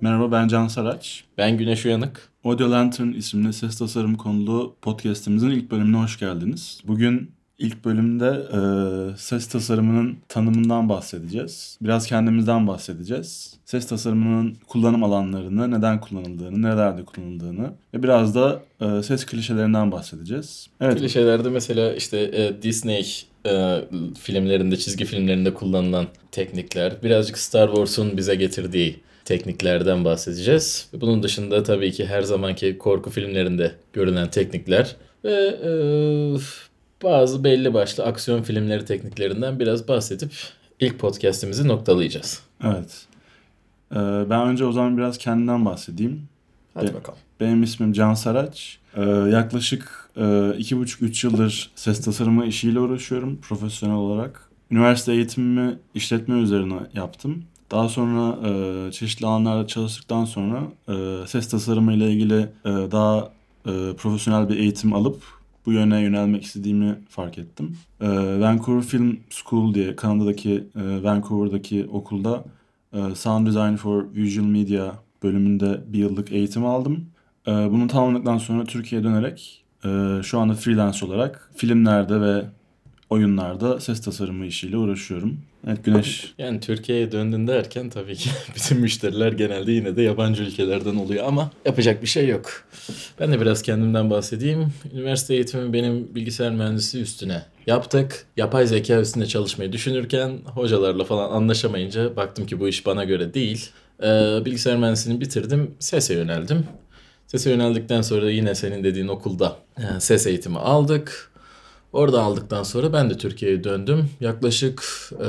Merhaba ben Can Saraç. Ben Güneş Uyanık. Audio Lantern isimli ses tasarım konulu podcastimizin ilk bölümüne hoş geldiniz. Bugün ilk bölümde e, ses tasarımının tanımından bahsedeceğiz. Biraz kendimizden bahsedeceğiz. Ses tasarımının kullanım alanlarını, neden kullanıldığını, nelerde kullanıldığını ve biraz da e, ses klişelerinden bahsedeceğiz. Evet. Klişelerde mesela işte e, Disney e, filmlerinde, çizgi filmlerinde kullanılan teknikler, birazcık Star Wars'un bize getirdiği tekniklerden bahsedeceğiz. Bunun dışında tabii ki her zamanki korku filmlerinde görülen teknikler ve e, bazı belli başlı aksiyon filmleri tekniklerinden biraz bahsedip ilk podcast'imizi noktalayacağız. Evet. Ee, ben önce o zaman biraz kendimden bahsedeyim. Hadi Be- bakalım. Benim ismim Can Saraç. Ee, yaklaşık e, iki buçuk üç yıldır ses tasarımı işiyle uğraşıyorum profesyonel olarak. Üniversite eğitimimi işletme üzerine yaptım. Daha sonra e, çeşitli alanlarda çalıştıktan sonra e, ses tasarımı ile ilgili e, daha e, profesyonel bir eğitim alıp bu yöne yönelmek istediğimi fark ettim. E, Vancouver Film School diye Kanada'daki e, Vancouver'daki okulda e, Sound Design for Visual Media bölümünde bir yıllık eğitim aldım. E, bunu tamamladıktan sonra Türkiye'ye dönerek e, şu anda freelance olarak filmlerde ve oyunlarda ses tasarımı işiyle uğraşıyorum. Evet Güneş. Yani Türkiye'ye döndün derken tabii ki bütün müşteriler genelde yine de yabancı ülkelerden oluyor ama yapacak bir şey yok. Ben de biraz kendimden bahsedeyim. Üniversite eğitimi benim bilgisayar mühendisliği üstüne yaptık. Yapay zeka üstünde çalışmayı düşünürken hocalarla falan anlaşamayınca baktım ki bu iş bana göre değil. Ee, bilgisayar mühendisliğini bitirdim. SES'e yöneldim. SES'e yöneldikten sonra yine senin dediğin okulda e, ses eğitimi aldık. Orada aldıktan sonra ben de Türkiye'ye döndüm. Yaklaşık e,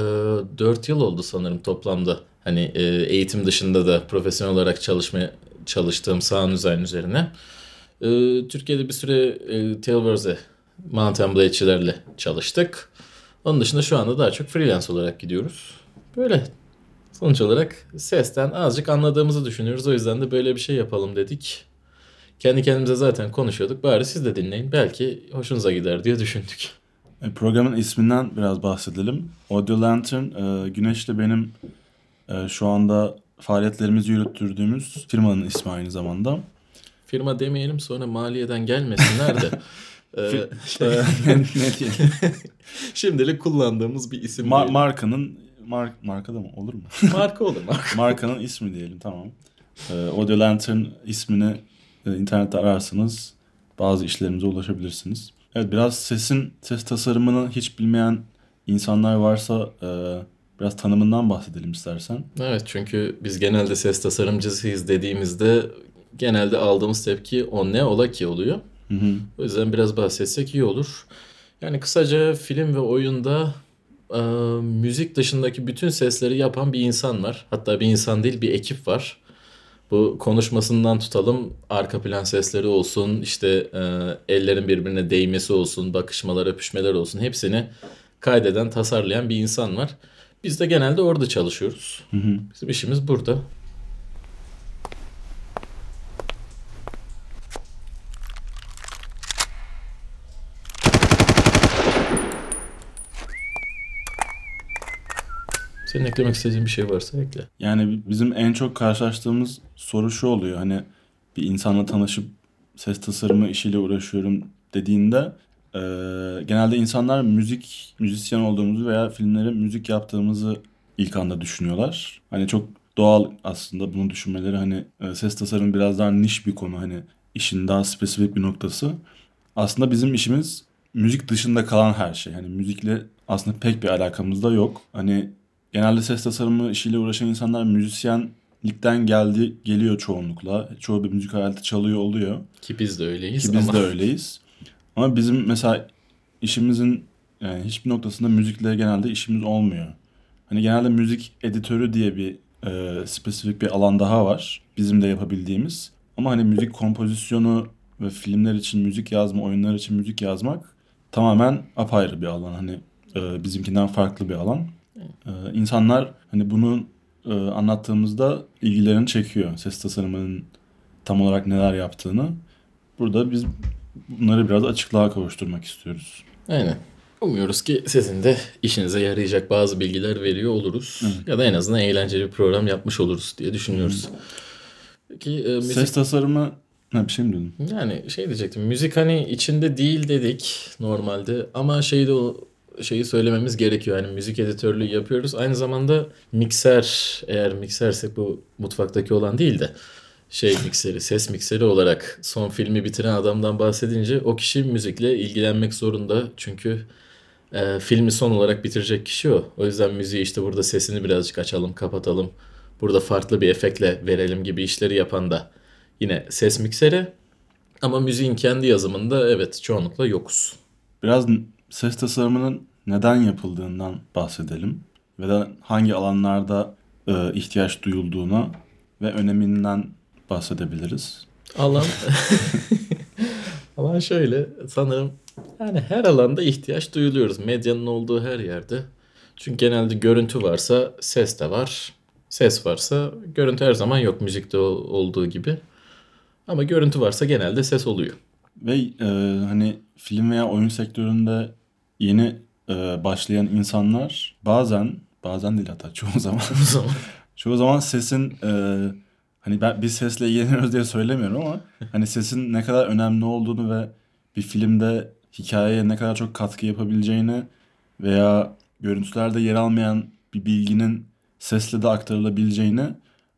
4 yıl oldu sanırım toplamda. Hani e, eğitim dışında da profesyonel olarak çalışmaya çalıştığım sound design üzerine. E, Türkiye'de bir süre e, Tailwords'e Mountain Blade'çilerle çalıştık. Onun dışında şu anda daha çok freelance olarak gidiyoruz. Böyle sonuç olarak sesten azıcık anladığımızı düşünüyoruz. O yüzden de böyle bir şey yapalım dedik. Kendi kendimize zaten konuşuyorduk. Bari siz de dinleyin. Belki hoşunuza gider diye düşündük. E, programın isminden biraz bahsedelim. Audio Lantern, e, Güneş'le benim e, şu anda faaliyetlerimizi yürüttürdüğümüz firmanın ismi aynı zamanda. Firma demeyelim sonra maliyeden gelmesinler de. ee? Şimdilik kullandığımız bir isim Ma- Markanın, mark, marka da mı olur mu? marka olur. Marka. Markanın ismi diyelim tamam. Ee, Audio Lantern ismini internette ararsanız bazı işlerimize ulaşabilirsiniz. Evet biraz sesin, ses tasarımını hiç bilmeyen insanlar varsa e, biraz tanımından bahsedelim istersen. Evet çünkü biz genelde ses tasarımcısıyız dediğimizde genelde aldığımız tepki o ne ola ki oluyor. Hı hı. O yüzden biraz bahsetsek iyi olur. Yani kısaca film ve oyunda e, müzik dışındaki bütün sesleri yapan bir insan var. Hatta bir insan değil bir ekip var. Bu konuşmasından tutalım arka plan sesleri olsun işte e, ellerin birbirine değmesi olsun bakışmalar öpüşmeler olsun hepsini kaydeden tasarlayan bir insan var. Biz de genelde orada çalışıyoruz. Hı hı. Bizim işimiz burada. Senin eklemek istediğin bir şey varsa ekle. Yani bizim en çok karşılaştığımız soru şu oluyor. Hani bir insanla tanışıp ses tasarımı işiyle uğraşıyorum dediğinde e, genelde insanlar müzik, müzisyen olduğumuzu veya filmlere müzik yaptığımızı ilk anda düşünüyorlar. Hani çok doğal aslında bunu düşünmeleri hani e, ses tasarımı biraz daha niş bir konu hani işin daha spesifik bir noktası. Aslında bizim işimiz müzik dışında kalan her şey. Hani müzikle aslında pek bir alakamız da yok. Hani genelde ses tasarımı işiyle uğraşan insanlar müzisyenlikten geldi geliyor çoğunlukla. Çoğu bir müzik aleti çalıyor oluyor. Ki biz de öyleyiz. Ki biz ama... de öyleyiz. Ama bizim mesela işimizin yani hiçbir noktasında müzikle genelde işimiz olmuyor. Hani genelde müzik editörü diye bir e, spesifik bir alan daha var. Bizim de yapabildiğimiz. Ama hani müzik kompozisyonu ve filmler için müzik yazma, oyunlar için müzik yazmak tamamen apayrı bir alan. Hani e, bizimkinden farklı bir alan. Ee, insanlar hani bunu e, anlattığımızda ilgilerini çekiyor. Ses tasarımının tam olarak neler yaptığını. Burada biz bunları biraz açıklığa kavuşturmak istiyoruz. Aynen. Umuyoruz ki sizin de işinize yarayacak bazı bilgiler veriyor oluruz. Evet. Ya da en azından eğlenceli bir program yapmış oluruz diye düşünüyoruz. Ki e, müzik Ses tasarımı... Ha bir şey mi diyordun? Yani şey diyecektim. Müzik hani içinde değil dedik normalde ama şeyi de o şeyi söylememiz gerekiyor. Yani müzik editörlüğü yapıyoruz. Aynı zamanda mikser eğer miksersek bu mutfaktaki olan değil de şey mikseri, ses mikseri olarak son filmi bitiren adamdan bahsedince o kişi müzikle ilgilenmek zorunda. Çünkü e, filmi son olarak bitirecek kişi o. O yüzden müziği işte burada sesini birazcık açalım, kapatalım. Burada farklı bir efektle verelim gibi işleri yapan da yine ses mikseri. Ama müziğin kendi yazımında evet çoğunlukla yokuz. Biraz ses tasarımının neden yapıldığından bahsedelim. Ve de hangi alanlarda e, ihtiyaç duyulduğuna ve öneminden bahsedebiliriz. Alan alan şöyle sanırım yani her alanda ihtiyaç duyuluyoruz. Medyanın olduğu her yerde. Çünkü genelde görüntü varsa ses de var. Ses varsa görüntü her zaman yok müzikte ol- olduğu gibi. Ama görüntü varsa genelde ses oluyor. Ve e, hani film veya oyun sektöründe yeni e, başlayan insanlar bazen, bazen değil hatta çoğu zaman, çoğu zaman sesin e, hani ben biz sesle ilgileniyoruz diye söylemiyorum ama hani sesin ne kadar önemli olduğunu ve bir filmde hikayeye ne kadar çok katkı yapabileceğini veya görüntülerde yer almayan bir bilginin sesle de aktarılabileceğini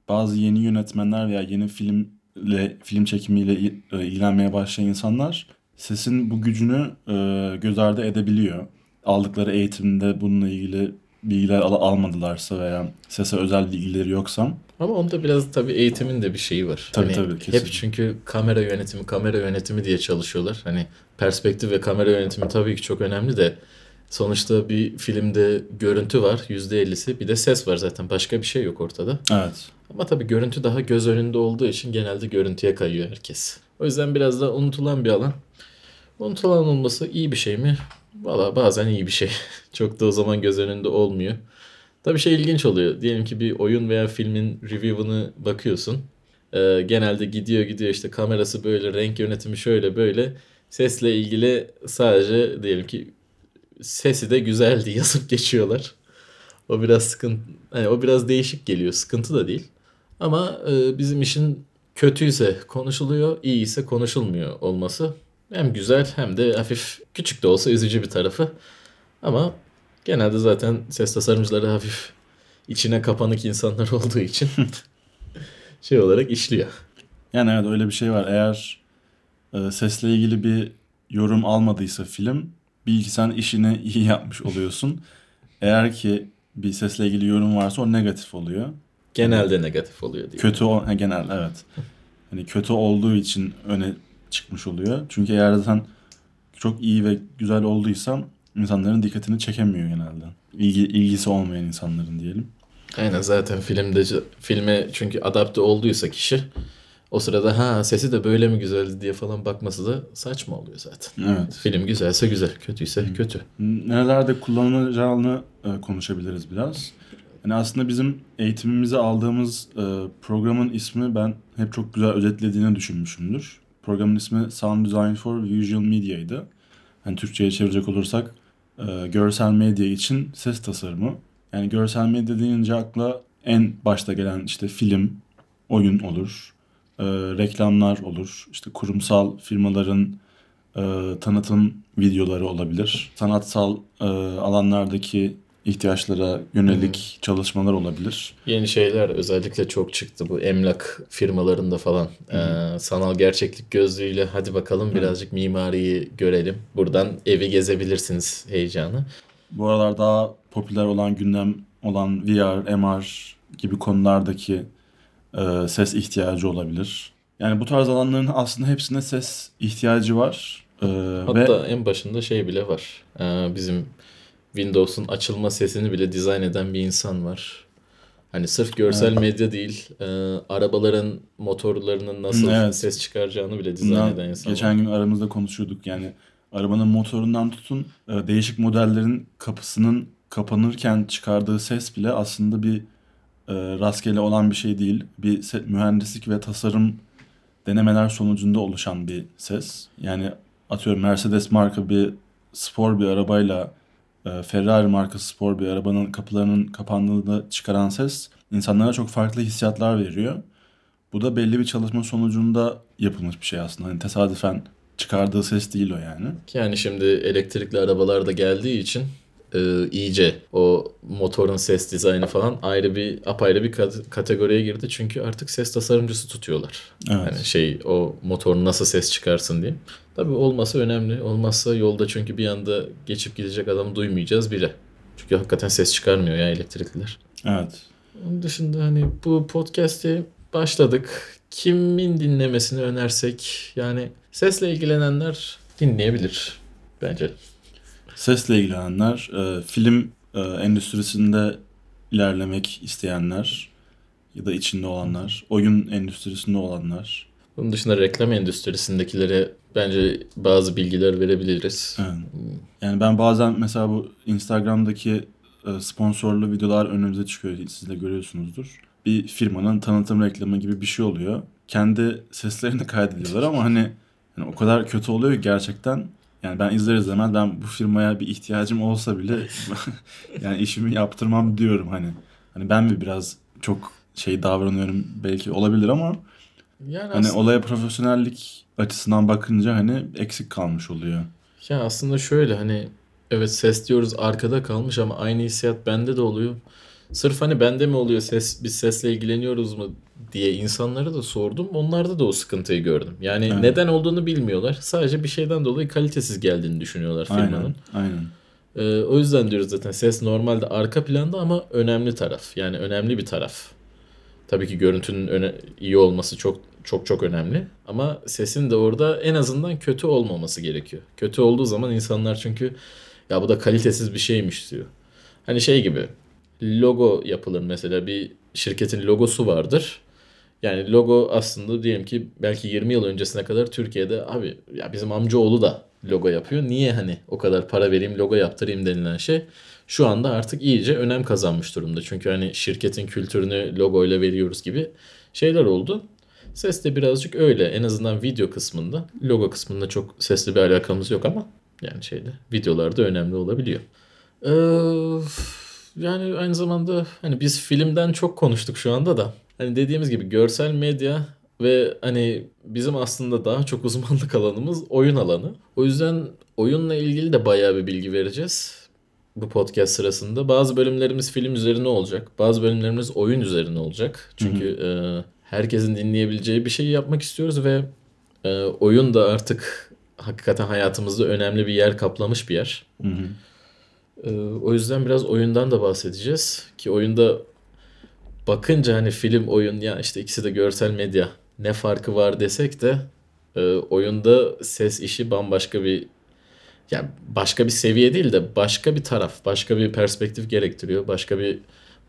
bazı yeni yönetmenler veya yeni filmle film çekimiyle e, ilgilenmeye başlayan insanlar sesin bu gücünü e, göz ardı edebiliyor. Aldıkları eğitimde bununla ilgili bilgiler al- almadılarsa veya sese özel bilgileri yoksa Ama onda biraz tabii eğitimin de bir şeyi var. Tabii, Hani tabii, Hep kesinlikle. çünkü kamera yönetimi, kamera yönetimi diye çalışıyorlar. Hani perspektif ve kamera yönetimi tabii ki çok önemli de sonuçta bir filmde görüntü var %50'si bir de ses var zaten başka bir şey yok ortada. evet. Ama tabii görüntü daha göz önünde olduğu için genelde görüntüye kayıyor herkes. O yüzden biraz da unutulan bir alan. Unutulan olması iyi bir şey mi? Valla bazen iyi bir şey. Çok da o zaman göz önünde olmuyor. Tabii şey ilginç oluyor. Diyelim ki bir oyun veya filmin review'ını bakıyorsun. Ee, genelde gidiyor gidiyor işte kamerası böyle, renk yönetimi şöyle böyle. Sesle ilgili sadece diyelim ki sesi de güzeldi yazıp geçiyorlar. O biraz sıkıntı, hani o biraz değişik geliyor. Sıkıntı da değil. Ama e, bizim işin kötüyse konuşuluyor, iyi ise konuşulmuyor olması hem güzel hem de hafif küçük de olsa üzücü bir tarafı. Ama genelde zaten ses tasarımcıları hafif içine kapanık insanlar olduğu için şey olarak işliyor. Yani evet öyle bir şey var. Eğer e, sesle ilgili bir yorum almadıysa film bil ki sen işini iyi yapmış oluyorsun. Eğer ki bir sesle ilgili yorum varsa o negatif oluyor. Genelde negatif oluyor diye. Kötü o genel evet. Hani kötü olduğu için öne çıkmış oluyor. Çünkü eğer zaten çok iyi ve güzel olduysa insanların dikkatini çekemiyor genelde. İlgi, ilgisi olmayan insanların diyelim. Aynen zaten filmde filme çünkü adapte olduysa kişi o sırada ha sesi de böyle mi güzeldi diye falan bakması da saçma oluyor zaten. Evet. Film güzelse güzel, kötüyse kötü. Nerelerde kullanılacağını e, konuşabiliriz biraz. Yani aslında bizim eğitimimizi aldığımız e, programın ismi ben hep çok güzel özetlediğini düşünmüşümdür. Programın ismi Sound Design for Visual Media'ydı. Hani Türkçe'ye çevirecek olursak e, görsel medya için ses tasarımı. Yani görsel medya deyince akla en başta gelen işte film, oyun olur, e, reklamlar olur, işte kurumsal firmaların e, tanıtım videoları olabilir. Sanatsal e, alanlardaki ihtiyaçlara yönelik çalışmalar olabilir. Yeni şeyler özellikle çok çıktı bu emlak firmalarında falan. Ee, sanal gerçeklik gözlüğüyle hadi bakalım birazcık mimariyi görelim. Buradan evi gezebilirsiniz heyecanı. Bu aralar daha popüler olan gündem olan VR, MR gibi konulardaki e, ses ihtiyacı olabilir. Yani bu tarz alanların aslında hepsinde ses ihtiyacı var. E, Hatta ve en başında şey bile var. Ee, bizim Windows'un açılma sesini bile dizayn eden bir insan var. Hani sırf görsel medya değil, e, arabaların motorlarının nasıl Evet. ses çıkaracağını bile dizayn bundan eden insan geçen var. gün aramızda konuşuyorduk. Yani arabanın motorundan tutun e, değişik modellerin kapısının kapanırken çıkardığı ses bile aslında bir e, rastgele olan bir şey değil. Bir se- mühendislik ve tasarım denemeler sonucunda oluşan bir ses. Yani atıyorum Mercedes marka bir spor bir arabayla Ferrari markası spor bir arabanın kapılarının kapandığında çıkaran ses insanlara çok farklı hissiyatlar veriyor. Bu da belli bir çalışma sonucunda yapılmış bir şey aslında. Hani tesadüfen çıkardığı ses değil o yani. Yani şimdi elektrikli arabalar da geldiği için e, iyice o motorun ses dizaynı falan ayrı bir apayrı bir kat- kategoriye girdi. Çünkü artık ses tasarımcısı tutuyorlar. Evet. Hani şey o motor nasıl ses çıkarsın diye. Tabii olması önemli. Olmazsa yolda çünkü bir anda geçip gidecek adamı duymayacağız bile. Çünkü hakikaten ses çıkarmıyor ya elektrikliler. Evet. Onun dışında hani bu podcast'e başladık. Kimin dinlemesini önersek yani sesle ilgilenenler dinleyebilir bence. Sesle ilgilenenler, e, film e, endüstrisinde ilerlemek isteyenler ya da içinde olanlar, oyun endüstrisinde olanlar. Bunun dışında reklam endüstrisindekilere bence bazı bilgiler verebiliriz. Evet. Yani ben bazen mesela bu Instagram'daki e, sponsorlu videolar önümüze çıkıyor. Siz de görüyorsunuzdur. Bir firmanın tanıtım reklamı gibi bir şey oluyor. Kendi seslerini kaydediyorlar ama hani yani o kadar kötü oluyor ki gerçekten. Yani ben izler izlemez ben bu firmaya bir ihtiyacım olsa bile yani işimi yaptırmam diyorum hani. Hani ben mi biraz çok şey davranıyorum belki olabilir ama Yani hani aslında, olaya profesyonellik açısından bakınca hani eksik kalmış oluyor. ya aslında şöyle hani evet ses diyoruz arkada kalmış ama aynı hissiyat bende de oluyor. Sırf hani bende mi oluyor ses biz sesle ilgileniyoruz mu diye insanlara da sordum. Onlarda da o sıkıntıyı gördüm. Yani Evet. neden olduğunu bilmiyorlar. Sadece bir şeyden dolayı kalitesiz geldiğini düşünüyorlar firmanın. Aynen. Aynen. Ee, o yüzden diyoruz zaten ses normalde arka planda ama önemli taraf. Yani önemli bir taraf. Tabii ki görüntünün öne- iyi olması çok çok çok önemli. Ama sesin de orada en azından kötü olmaması gerekiyor. Kötü olduğu zaman insanlar çünkü ya bu da kalitesiz bir şeymiş diyor. Hani şey gibi logo yapılır mesela bir şirketin logosu vardır. Yani logo aslında diyelim ki belki 20 yıl öncesine kadar Türkiye'de abi ya bizim amcaoğlu da logo yapıyor. Niye hani o kadar para vereyim logo yaptırayım denilen şey şu anda artık iyice önem kazanmış durumda. Çünkü hani şirketin kültürünü logoyla veriyoruz gibi şeyler oldu. Ses de birazcık öyle. En azından video kısmında. Logo kısmında çok sesli bir alakamız yok ama yani şeyde videolarda önemli olabiliyor. Ee, yani aynı zamanda hani biz filmden çok konuştuk şu anda da. Hani dediğimiz gibi görsel medya ve hani bizim aslında daha çok uzmanlık alanımız oyun alanı. O yüzden oyunla ilgili de bayağı bir bilgi vereceğiz bu podcast sırasında. Bazı bölümlerimiz film üzerine olacak. Bazı bölümlerimiz oyun üzerine olacak. Çünkü e, herkesin dinleyebileceği bir şeyi yapmak istiyoruz ve e, oyun da artık hakikaten hayatımızda önemli bir yer kaplamış bir yer. Hı hı. Ee, o yüzden biraz oyundan da bahsedeceğiz. Ki oyunda bakınca hani film, oyun ya işte ikisi de görsel medya ne farkı var desek de e, oyunda ses işi bambaşka bir yani başka bir seviye değil de başka bir taraf, başka bir perspektif gerektiriyor. Başka bir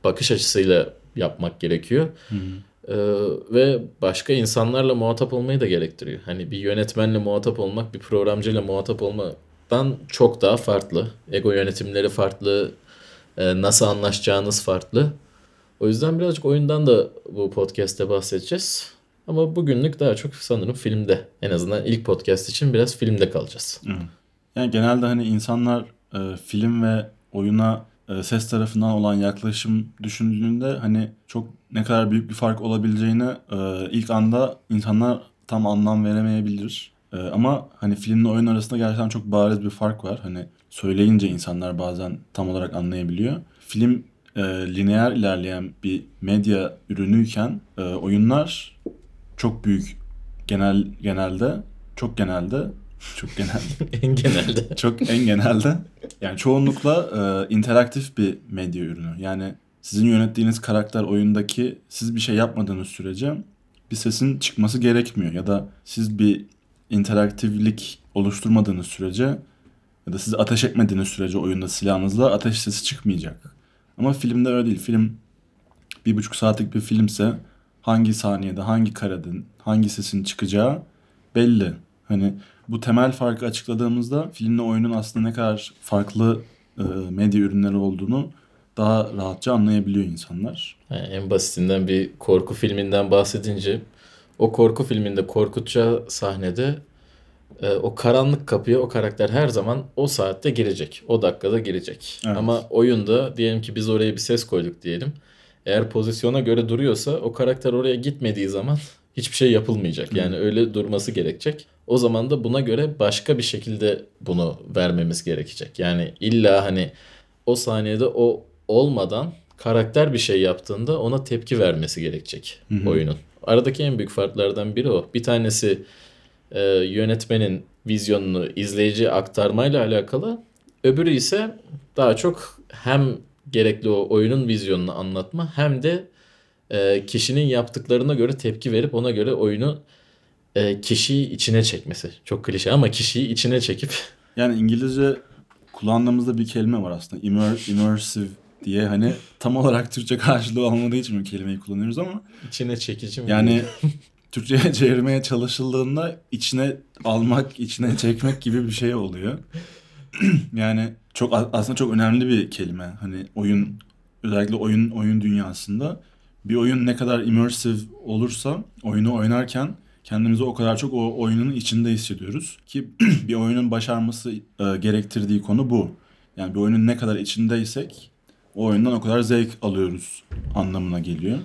bakış açısıyla yapmak gerekiyor. Hı hı. Ee, ve başka insanlarla muhatap olmayı da gerektiriyor. Hani bir yönetmenle muhatap olmak, bir programcıyla muhatap olmaktan çok daha farklı. Ego yönetimleri farklı, e, nasıl anlaşacağınız farklı. O yüzden birazcık oyundan da bu podcast'te bahsedeceğiz. Ama bugünlük daha çok sanırım filmde. En azından ilk podcast için biraz filmde kalacağız. Yani genelde hani insanlar e, film ve oyuna e, ses tarafından olan yaklaşım düşündüğünde hani çok ne kadar büyük bir fark olabileceğini ilk anda insanlar tam anlam veremeyebilir. E, ama hani filmle oyun arasında gerçekten çok bariz bir fark var. Hani söyleyince insanlar bazen tam olarak anlayabiliyor. Film e, lineer ilerleyen bir medya ürünüyken e, oyunlar çok büyük genel genelde çok genelde çok genelde en genelde. çok en genelde yani çoğunlukla e, interaktif bir medya ürünü. Yani sizin yönettiğiniz karakter oyundaki siz bir şey yapmadığınız sürece bir sesin çıkması gerekmiyor ya da siz bir interaktiflik oluşturmadığınız sürece ya da siz ateş etmediğiniz sürece oyunda silahınızla ateş sesi çıkmayacak. Ama filmde öyle değil. Film bir buçuk saatlik bir filmse hangi saniyede hangi karedin hangi sesin çıkacağı belli. Hani bu temel farkı açıkladığımızda filmle oyunun aslında ne kadar farklı e, medya ürünleri olduğunu daha rahatça anlayabiliyor insanlar. Yani en basitinden bir korku filminden bahsedince o korku filminde korkutacağı sahnede e, o karanlık kapıya o karakter her zaman o saatte girecek. O dakikada girecek. Evet. Ama oyunda diyelim ki biz oraya bir ses koyduk diyelim. eğer pozisyona göre duruyorsa o karakter oraya gitmediği zaman hiçbir şey yapılmayacak. Yani öyle durması gerekecek. O zaman da buna göre başka bir şekilde bunu vermemiz gerekecek. Yani illa hani o saniyede o olmadan karakter bir şey yaptığında ona tepki vermesi gerekecek oyunun. Aradaki en büyük farklardan biri o. Bir tanesi e, yönetmenin vizyonunu izleyiciye aktarmayla alakalı. Öbürü ise daha çok hem gerekli o oyunun vizyonunu anlatma hem de e, kişinin yaptıklarına göre tepki verip ona göre oyunu e, kişiyi içine çekmesi. Çok klişe ama kişiyi içine çekip Yani İngilizce kullandığımızda bir kelime var aslında. Immer, immersive diye hani tam olarak Türkçe karşılığı olmadığı için bu kelimeyi kullanıyoruz ama içine çekici mi? yani Türkçe'ye çevirmeye çalışıldığında içine almak, içine çekmek gibi bir şey oluyor. yani çok aslında çok önemli bir kelime. Hani oyun özellikle oyun oyun dünyasında bir oyun ne kadar immersive olursa oyunu oynarken kendimizi o kadar çok o oyunun içinde hissediyoruz ki bir oyunun başarması e, gerektirdiği konu bu. Yani bir oyunun ne kadar içindeysek o oyundan o kadar zevk alıyoruz anlamına geliyor.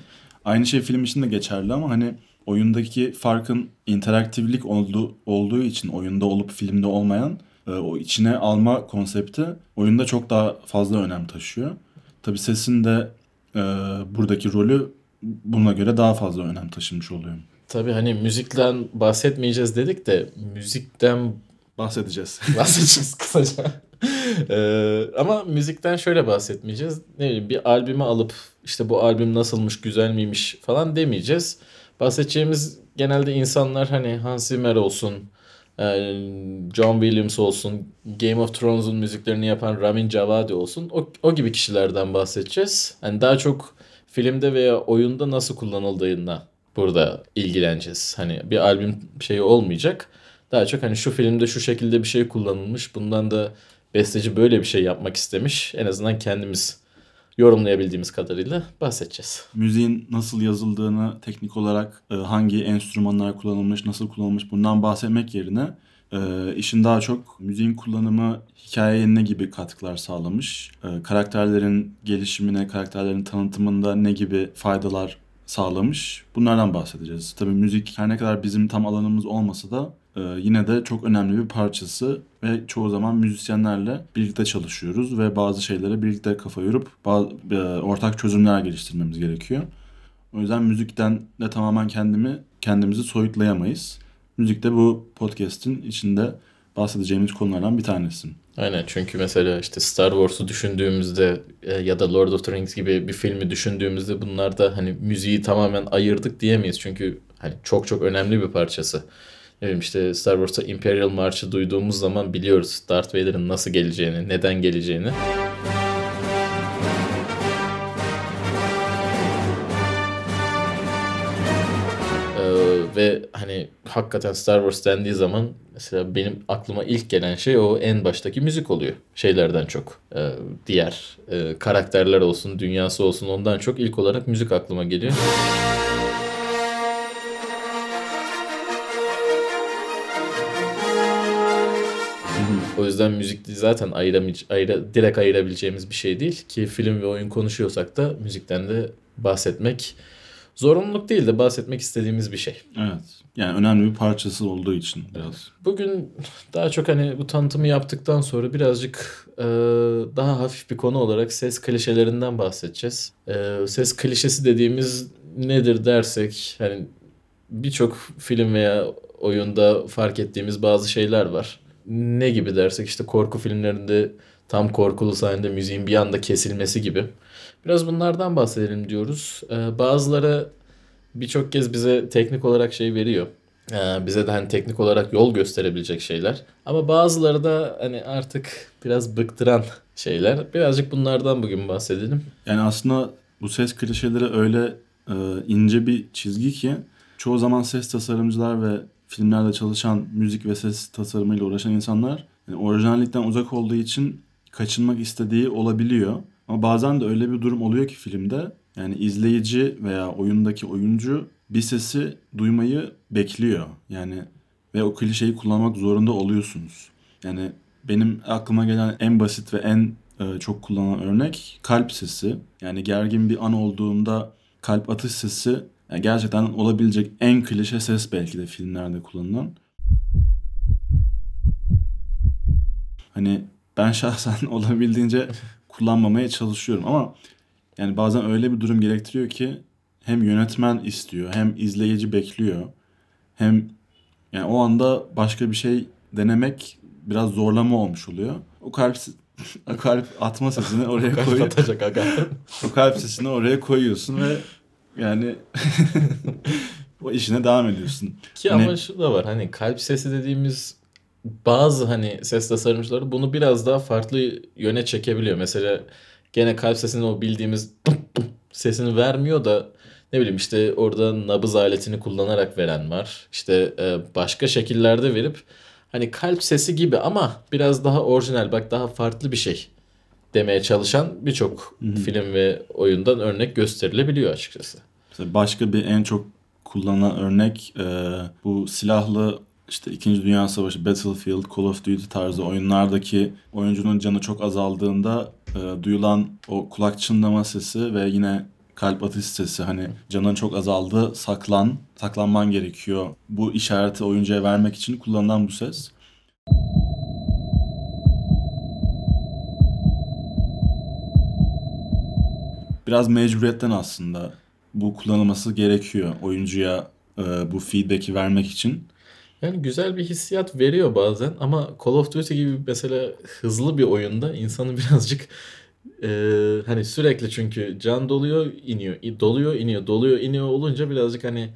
Aynı şey film için de geçerli ama hani oyundaki farkın interaktiflik olduğu, olduğu için oyunda olup filmde olmayan e, o içine alma konsepti oyunda çok daha fazla önem taşıyor. Tabi sesin de e, buradaki rolü buna göre daha fazla önem taşımış oluyor. Tabii hani müzikten bahsetmeyeceğiz dedik de müzikten Bahsedeceğiz. bahsedeceğiz kısaca. Ee, ama müzikten şöyle bahsetmeyeceğiz. Ne bileyim bir albümü alıp işte bu albüm nasılmış, güzel miymiş falan demeyeceğiz. Bahsedeceğimiz genelde insanlar hani Hans Zimmer olsun, e, John Williams olsun, Game of Thrones'un müziklerini yapan Ramin Djawadi olsun. O, o gibi kişilerden bahsedeceğiz. Hani daha çok filmde veya oyunda nasıl kullanıldığına burada ilgileneceğiz. Hani bir albüm şeyi olmayacak. Daha çok hani şu filmde şu şekilde bir şey kullanılmış. Bundan da besteci böyle bir şey yapmak istemiş. En azından kendimiz yorumlayabildiğimiz kadarıyla bahsedeceğiz. Müziğin nasıl yazıldığını, teknik olarak e, hangi enstrümanlar kullanılmış, nasıl kullanılmış bundan bahsetmek yerine e, işin daha çok müziğin kullanımı hikayeye ne gibi katkılar sağlamış, e, karakterlerin gelişimine, karakterlerin tanıtımında ne gibi faydalar sağlamış. Bunlardan bahsedeceğiz. Tabii müzik her ne kadar bizim tam alanımız olmasa da e, yine de çok önemli bir parçası ve çoğu zaman müzisyenlerle birlikte çalışıyoruz ve bazı şeylere birlikte kafa yorup bazı, e, ortak çözümler geliştirmemiz gerekiyor. O yüzden müzikten de tamamen kendimi kendimizi soyutlayamayız. Müzik de bu podcast'in içinde bahsedeceğimiz konulardan bir tanesi. Aynen çünkü mesela işte Star Wars'u düşündüğümüzde e, ya da Lord of the Rings gibi bir filmi düşündüğümüzde bunlar da hani müziği tamamen ayırdık diyemeyiz. Çünkü hani çok çok önemli bir parçası. Ne bileyim işte Star Wars'ta Imperial March'ı duyduğumuz zaman biliyoruz Darth Vader'ın nasıl geleceğini, neden geleceğini. Ee, ve hani hakikaten Star Wars dendiği zaman mesela benim aklıma ilk gelen şey o en baştaki müzik oluyor. Şeylerden çok. Ee, diğer e, karakterler olsun, dünyası olsun ondan çok ilk olarak müzik aklıma geliyor. Yüzden müzik zaten ayıramayacağız, ayıra, direkt ayırabileceğimiz bir şey değil ki film ve oyun konuşuyorsak da müzikten de bahsetmek zorunluluk değil de bahsetmek istediğimiz bir şey. Evet. Yani önemli bir parçası olduğu için biraz. Bugün daha çok hani bu tanıtımı yaptıktan sonra birazcık e, daha hafif bir konu olarak ses klişelerinden bahsedeceğiz. E, ses klişesi dediğimiz nedir dersek hani birçok film veya oyunda fark ettiğimiz bazı şeyler var. Ne gibi dersek işte korku filmlerinde tam korkulu sahnede müziğin bir anda kesilmesi gibi. Biraz bunlardan bahsedelim diyoruz. Ee, bazıları birçok kez bize teknik olarak şey veriyor. Ee, bize de hani teknik olarak yol gösterebilecek şeyler. Ama bazıları da hani artık biraz bıktıran şeyler. Birazcık bunlardan bugün bahsedelim. Yani aslında bu ses klişeleri öyle e, ince bir çizgi ki çoğu zaman ses tasarımcılar ve filmlerde çalışan müzik ve ses tasarımıyla uğraşan insanlar yani orijinallikten uzak olduğu için kaçınmak istediği olabiliyor. Ama bazen de öyle bir durum oluyor ki filmde yani izleyici veya oyundaki oyuncu bir sesi duymayı bekliyor. Yani ve o klişeyi kullanmak zorunda oluyorsunuz. Yani benim aklıma gelen en basit ve en e, çok kullanılan örnek kalp sesi. Yani gergin bir an olduğunda kalp atış sesi yani gerçekten olabilecek en klişe ses belki de filmlerde kullanılan. Hani ben şahsen olabildiğince kullanmamaya çalışıyorum ama yani bazen öyle bir durum gerektiriyor ki hem yönetmen istiyor hem izleyici bekliyor hem yani o anda başka bir şey denemek biraz zorlama olmuş oluyor. O kalp o kalp atma sesini oraya Kalp koy. atacak aga. o kalp sesini oraya koyuyorsun ve yani o işine devam ediyorsun. Ki Hani- ama şu da var hani kalp sesi dediğimiz bazı hani ses tasarımcıları bunu biraz daha farklı yöne çekebiliyor. Mesela gene kalp sesini o bildiğimiz sesini vermiyor da ne bileyim işte orada nabız aletini kullanarak veren var. İşte e, başka şekillerde verip hani kalp sesi gibi ama biraz daha orijinal bak daha farklı bir şey demeye çalışan birçok film ve oyundan örnek gösterilebiliyor açıkçası. Mesela başka bir en çok kullanılan örnek e, bu silahlı işte 2. Dünya Savaşı, Battlefield, Call of Duty tarzı oyunlardaki oyuncunun canı çok azaldığında e, duyulan o kulak çınlama sesi ve yine kalp atış sesi hani canın çok azaldı saklan, saklanman gerekiyor. Bu işareti oyuncuya vermek için kullanılan bu ses. Biraz mecburiyetten aslında bu kullanılması gerekiyor oyuncuya e, bu feedback'i vermek için. Yani güzel bir hissiyat veriyor bazen ama Call of Duty gibi mesela hızlı bir oyunda insanı birazcık e, hani sürekli çünkü can doluyor iniyor doluyor iniyor doluyor iniyor olunca birazcık hani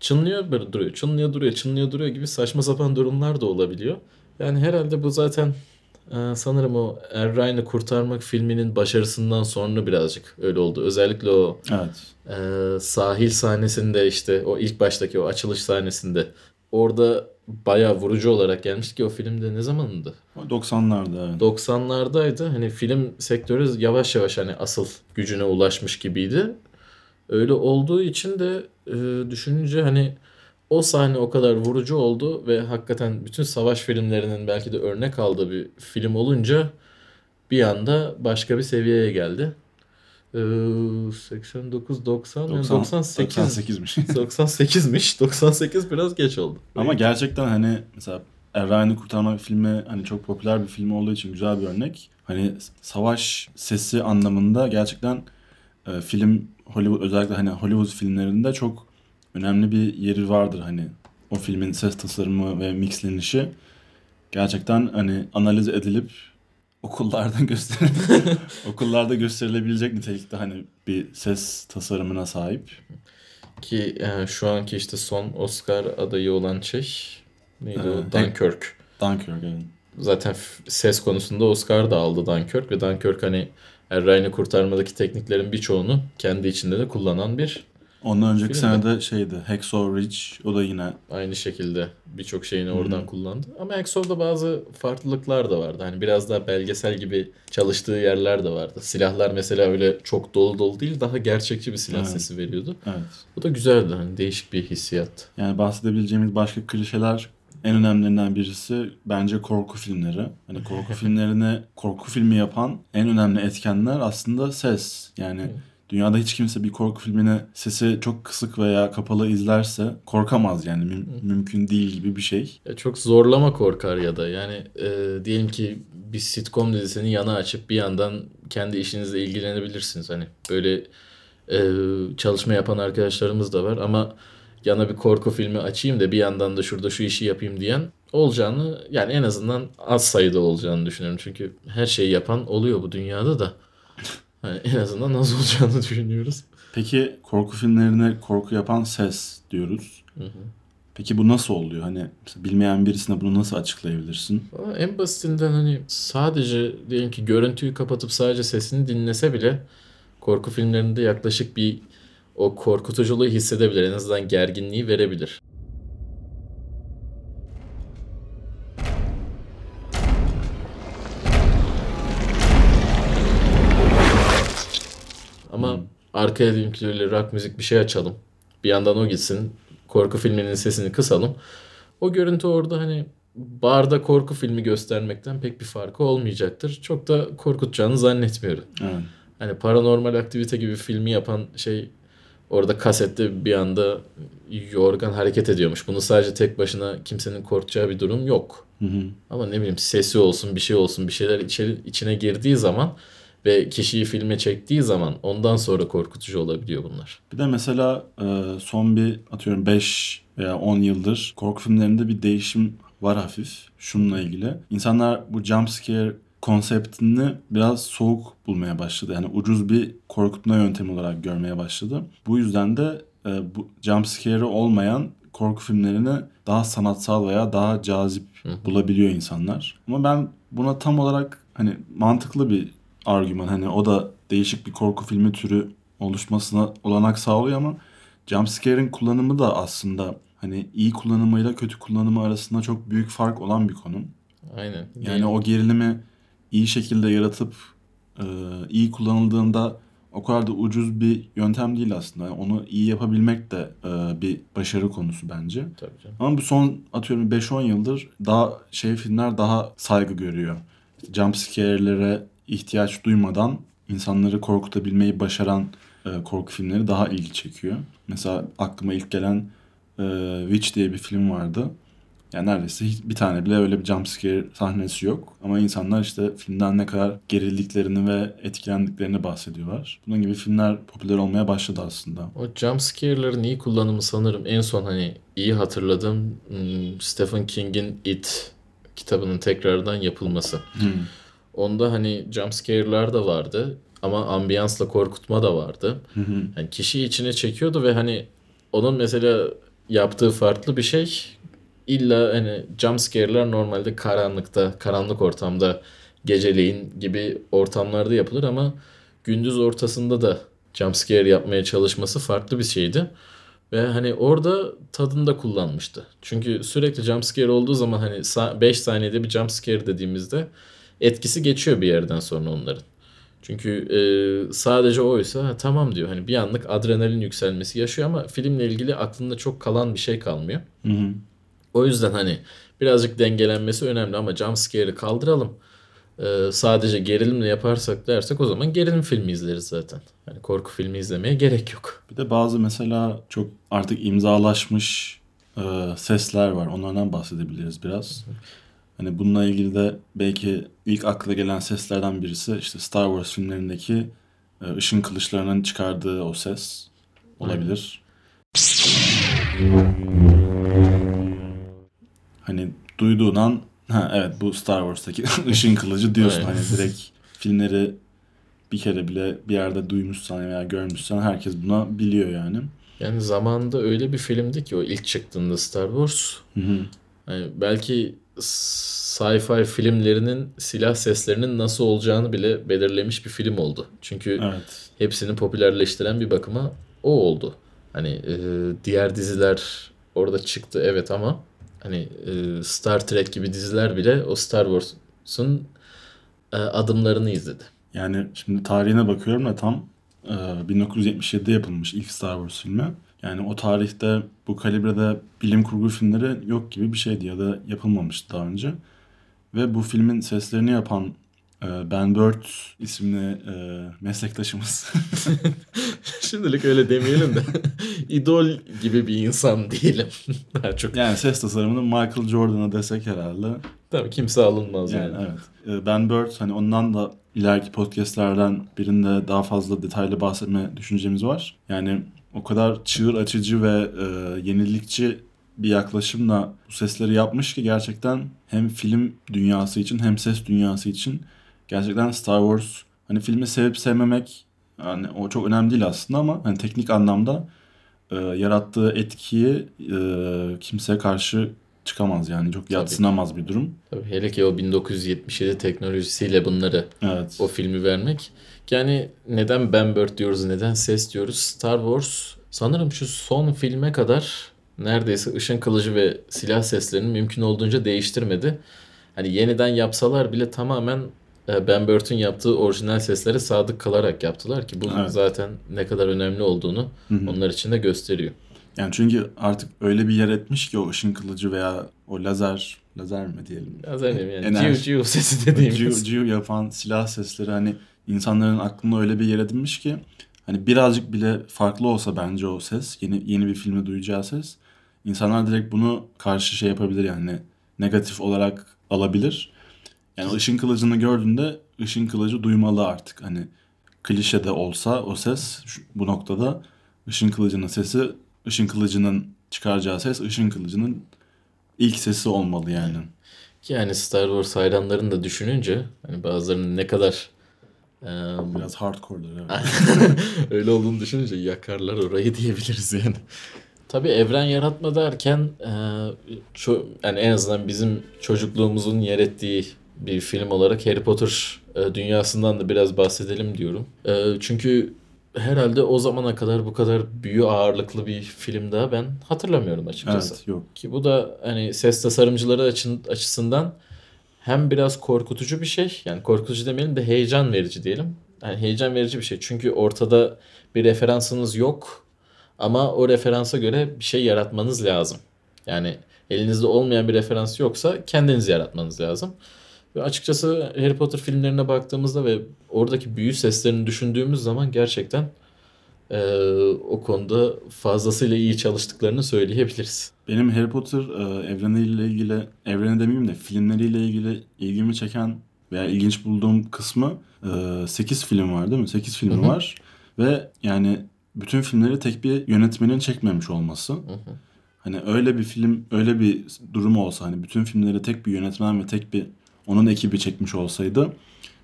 çınlıyor böyle duruyor çınlıyor duruyor çınlıyor duruyor gibi saçma sapan durumlar da olabiliyor. Yani herhalde bu zaten e, sanırım o Er Ryan'ı kurtarmak filminin başarısından sonra birazcık öyle oldu. Özellikle o Evet. ee, sahil sahnesinde işte o ilk baştaki o açılış sahnesinde orada bayağı vurucu olarak gelmişti ki o filmde ne zamandı? O 90'larda evet. 90'lardaydı. Hani film sektörü yavaş yavaş hani asıl gücüne ulaşmış gibiydi. Öyle olduğu için de e, düşününce hani o sahne o kadar vurucu oldu ve hakikaten bütün savaş filmlerinin belki de örnek aldığı bir film olunca bir anda başka bir seviyeye geldi. Ee, 89 90 yani 90 98 98'miş. 98'miş. 98 biraz geç oldu. Ama gerçekten hani mesela Er Ryan'ı kurtarmak filmi hani çok popüler bir film olduğu için güzel bir örnek. Hani savaş sesi anlamında gerçekten e, film Hollywood özellikle hani Hollywood filmlerinde çok önemli bir yeri vardır hani o filmin ses tasarımı ve mixlenişi gerçekten hani analiz edilip okullarda göster okullarda gösterilebilecek nitelikte hani bir ses tasarımına sahip. Ki yani şu anki işte son Oscar adayı olan şey neydi Ee, o? Dunkirk. Dunkirk evet. Zaten ses konusunda Oscar da aldı Dunkirk ve Dunkirk hani Er Ryan'ı kurtarmadaki tekniklerin birçoğunu kendi içinde de kullanan bir Ondan önceki Film mi? sene de şeydi Hacksaw Ridge o da yine aynı şekilde birçok şeyini oradan kullandı. Ama Exo'da bazı farklılıklar da vardı. Hani biraz daha belgesel gibi çalıştığı yerler de vardı. Silahlar mesela öyle çok dolu dolu değil daha gerçekçi bir silah Evet. sesi veriyordu. evet. Bu da güzeldi hani değişik bir hissiyat. Yani bahsedebileceğimiz başka klişeler en önemlilerinden birisi bence korku filmleri. Hani korku filmlerini korku filmi yapan en önemli etkenler aslında ses. Yani dünyada hiç kimse bir korku filmini sesi çok kısık veya kapalı izlerse korkamaz yani Müm- mümkün değil gibi bir şey. Ya çok zorlama korkar ya da yani e, diyelim ki bir sitcom dizisini yana açıp bir yandan kendi işinizle ilgilenebilirsiniz. Hani böyle e, çalışma yapan arkadaşlarımız da var ama yana bir korku filmi açayım da bir yandan da şurada şu işi yapayım diyen olacağını yani en azından az sayıda olacağını düşünüyorum. Çünkü her şeyi yapan oluyor bu dünyada da. Hani en azından az olacağını düşünüyoruz. Peki korku filmlerine korku yapan ses diyoruz. Peki bu nasıl oluyor? Hani bilmeyen birisine bunu nasıl açıklayabilirsin? En basitinden hani sadece diyelim ki görüntüyü kapatıp sadece sesini dinlese bile korku filmlerinde yaklaşık bir o korkutuculuğu hissedebilir. En azından gerginliği verebilir. Ama arkaya diyelim ki öyle rock müzik bir şey açalım. Bir yandan o gitsin. Korku filminin sesini kısalım. O görüntü orada hani barda korku filmi göstermekten pek bir farkı olmayacaktır. Çok da korkutacağını zannetmiyorum. Evet. Hani paranormal aktivite gibi filmi yapan şey orada kasette bir anda yorgan hareket ediyormuş. Bunu sadece tek başına kimsenin korkacağı bir durum yok. Hı hı. Ama ne bileyim sesi olsun bir şey olsun bir şeyler içeri, içine girdiği zaman ve kişiyi filme çektiği zaman ondan sonra korkutucu olabiliyor bunlar. Bir de mesela e, son bir atıyorum 5 veya 10 yıldır korku filmlerinde bir değişim var hafif şununla ilgili. İnsanlar bu jump scare konseptini biraz soğuk bulmaya başladı. Yani ucuz bir korkutma yöntemi olarak görmeye başladı. Bu yüzden de e, bu jump scare'ı olmayan korku filmlerini daha sanatsal veya daha cazip bulabiliyor insanlar. Ama ben buna tam olarak hani mantıklı bir argüman hani o da değişik bir korku filmi türü oluşmasına olanak sağlıyor ama jumpscare'in kullanımı da aslında hani iyi kullanımıyla kötü kullanımı arasında çok büyük fark olan bir konu. Aynen. Yani o gerilimi iyi şekilde yaratıp e, iyi kullanıldığında o kadar da ucuz bir yöntem değil aslında. Yani onu iyi yapabilmek de e, bir başarı konusu bence. Tabii canım. Ama bu son atıyorum 5-10 yıldır daha şey filmler daha saygı görüyor. Jump scare'lere ihtiyaç duymadan insanları korkutabilmeyi başaran e, korku filmleri daha ilgi çekiyor. Mesela aklıma ilk gelen e, Witch diye bir film vardı. Yani neredeyse hiç, bir tane bile öyle bir jump scare sahnesi yok. Ama insanlar işte filmden ne kadar gerildiklerini ve etkilendiklerini bahsediyorlar. Bunun gibi filmler popüler olmaya başladı aslında. O jump scare'ların iyi kullanımı sanırım en son hani iyi hatırladığım hmm, Stephen King'in It kitabının tekrardan yapılması. Hmm. Onda hani jump scare'lar da vardı ama ambiyansla korkutma da vardı. Hı hı. Yani kişiyi içine çekiyordu ve hani onun mesela yaptığı farklı bir şey. İlla hani jump scare'lar normalde karanlıkta, karanlık ortamda geceleyin gibi ortamlarda yapılır ama gündüz ortasında da jump scare yapmaya çalışması farklı bir şeydi. Ve hani orada tadında kullanmıştı. Çünkü sürekli jump scare olduğu zaman hani 5 saniyede bir jump scare dediğimizde etkisi geçiyor bir yerden sonra onların. Çünkü e, sadece oysa ha, tamam diyor. Hani bir anlık adrenalin yükselmesi yaşıyor ama filmle ilgili aklında çok kalan bir şey kalmıyor. Hı hı. O yüzden hani birazcık dengelenmesi önemli ama jump scare'ı kaldıralım. E, sadece gerilimle yaparsak dersek o zaman gerilim filmi izleriz zaten. Hani korku filmi izlemeye gerek yok. Bir de bazı mesela çok artık imzalaşmış e, sesler var. Onlardan bahsedebiliriz biraz. Hani bununla ilgili de belki ilk akla gelen seslerden birisi işte Star Wars filmlerindeki e, ışın kılıçlarının çıkardığı o ses olabilir. Hani duyduğun an ha evet bu Star Wars'taki ışın kılıcı diyorsun. Hani direkt filmleri bir kere bile bir yerde duymuşsan veya görmüşsen herkes buna biliyor yani. Yani zamanında öyle bir filmdi ki o ilk çıktığında Star Wars. Hı hı. Hani belki sci-fi filmlerinin silah seslerinin nasıl olacağını bile belirlemiş bir film oldu. Çünkü Evet. hepsini popülerleştiren bir bakıma o oldu. Hani e, diğer diziler orada çıktı evet ama hani e, Star Trek gibi diziler bile o Star Wars'un e, adımlarını izledi. Yani şimdi tarihine bakıyorum da tam e, 1977'de yapılmış ilk Star Wars filmi. Yani o tarihte bu kalibrede bilim kurgu filmleri yok gibi bir şeydi ya da yapılmamıştı daha önce. Ve bu filmin seslerini yapan e, Ben Bird isimli e, meslektaşımız. Şimdilik öyle demeyelim de idol gibi bir insan değilim. Daha çok. yani ses tasarımını Michael Jordan'a desek herhalde. Tabii kimse alınmaz yani. Yani evet. E, Ben Bird hani ondan da ileriki podcastlerden birinde daha fazla detaylı bahsetme düşüncemiz var. Yani o kadar çığır açıcı ve e, yenilikçi bir yaklaşımla bu sesleri yapmış ki gerçekten hem film dünyası için hem ses dünyası için gerçekten Star Wars hani filmi sevip sevmemek yani o çok önemli değil aslında ama hani teknik anlamda e, yarattığı etkiyi e, kimseye karşı çıkamaz yani çok yatsınamaz bir durum. Tabii hele ki o 1977 teknolojisiyle bunları Evet. o filmi vermek. Yani neden Bird diyoruz, neden ses diyoruz? Star Wars sanırım şu son filme kadar neredeyse ışın kılıcı ve silah seslerini mümkün olduğunca değiştirmedi. Hani yeniden yapsalar bile tamamen e, Ben Bird'ün yaptığı orijinal seslere sadık kalarak yaptılar ki bu Evet. zaten ne kadar önemli olduğunu Hı hı. onlar için de gösteriyor. Yani çünkü artık öyle bir yer etmiş ki o ışın kılıcı veya o lazer lazer mi diyelim. Lazer diyeyim yani. Ciu ciu sesi dediğimiz. Ciu ciu yapan silah sesleri hani insanların aklında öyle bir yer edinmiş ki hani birazcık bile farklı olsa bence o ses yeni yeni bir filmde duyacağı ses insanlar direkt bunu karşı şey yapabilir yani negatif olarak alabilir. Yani ışın kılıcını gördüğünde ışın kılıcı duymalı artık hani klişe de olsa o ses bu noktada ışın kılıcının sesi ışın kılıcının çıkaracağı ses ışın kılıcının ilk sesi olmalı yani. Yani Star Wars hayranlarını da düşününce hani bazılarının ne kadar e, Biraz hardcore'dur evet. öyle olduğunu düşününce yakarlar orayı diyebiliriz yani. Tabii evren yaratma derken e, ço- yani en azından bizim çocukluğumuzun yer ettiği bir film olarak Harry Potter e, dünyasından da biraz bahsedelim diyorum. E, çünkü herhalde o zamana kadar bu kadar büyü ağırlıklı bir film daha ben hatırlamıyorum açıkçası. Evet yok. Ki bu da hani ses tasarımcıları açın, açısından hem biraz korkutucu bir şey. Yani korkutucu demeyelim de heyecan verici diyelim. Yani heyecan verici bir şey. Çünkü ortada bir referansınız yok. Ama o referansa göre bir şey yaratmanız lazım. Yani elinizde olmayan bir referans yoksa kendiniz yaratmanız lazım. Ve açıkçası Harry Potter filmlerine baktığımızda ve oradaki büyü seslerini düşündüğümüz zaman gerçekten eee, o konuda fazlasıyla iyi çalıştıklarını söyleyebiliriz. Benim Harry Potter e, evreniyle ilgili, evreni demeyeyim de filmleriyle ilgili ilgimi çeken veya ilginç bulduğum kısmı 8 film var değil mi? 8 filmi Hı hı. var ve yani bütün filmleri tek bir yönetmenin çekmemiş olması. Hı hı. Hani öyle bir film, öyle bir durum olsa hani bütün filmleri tek bir yönetmen ve tek bir onun ekibi çekmiş olsaydı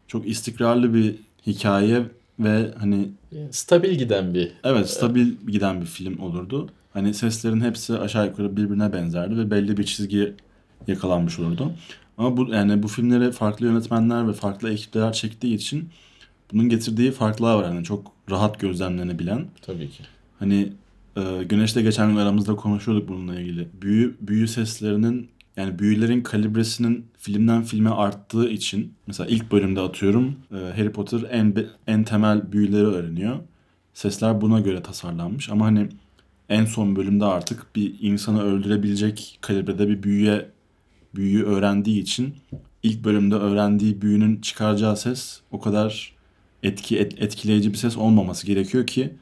çok istikrarlı bir hikaye ve hani stabil giden bir Evet stabil giden bir film olurdu. Hani seslerin hepsi aşağı yukarı birbirine benzerdi ve belli bir çizgi yakalanmış olurdu. Ama bu yani bu filmleri farklı yönetmenler ve farklı ekipler çektiği için bunun getirdiği farklar var. Yani çok rahat gözlemlenebilen. tabii ki. Hani e, Güneş'te geçen gün aramızda konuşuyorduk bununla ilgili. Büyü büyü seslerinin yani büyülerin kalibresinin filmden filme arttığı için mesela ilk bölümde atıyorum e, Harry Potter en en temel büyüleri öğreniyor. Sesler buna göre tasarlanmış ama hani en son bölümde artık bir insanı öldürebilecek kalibrede bir büyüye büyüyü öğrendiği için ilk bölümde öğrendiği büyünün çıkaracağı ses o kadar etki et- etkileyici bir ses olmaması gerekiyor ki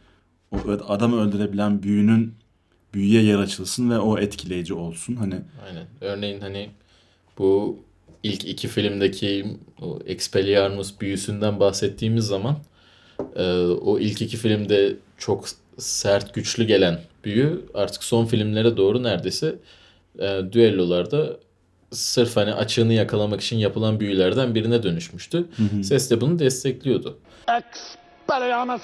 o adamı öldürebilen büyünün büyüye yer açılsın ve o etkileyici olsun. Hani Aynen. Örneğin hani bu ilk iki filmdeki o Expelliarmus büyüsünden bahsettiğimiz zaman e, o ilk iki filmde çok sert güçlü gelen büyü artık son filmlere doğru neredeyse e, düellolarda sırf hani açığını yakalamak için yapılan büyülerden birine dönüşmüştü. Ses de bunu destekliyordu. Expelliarmus!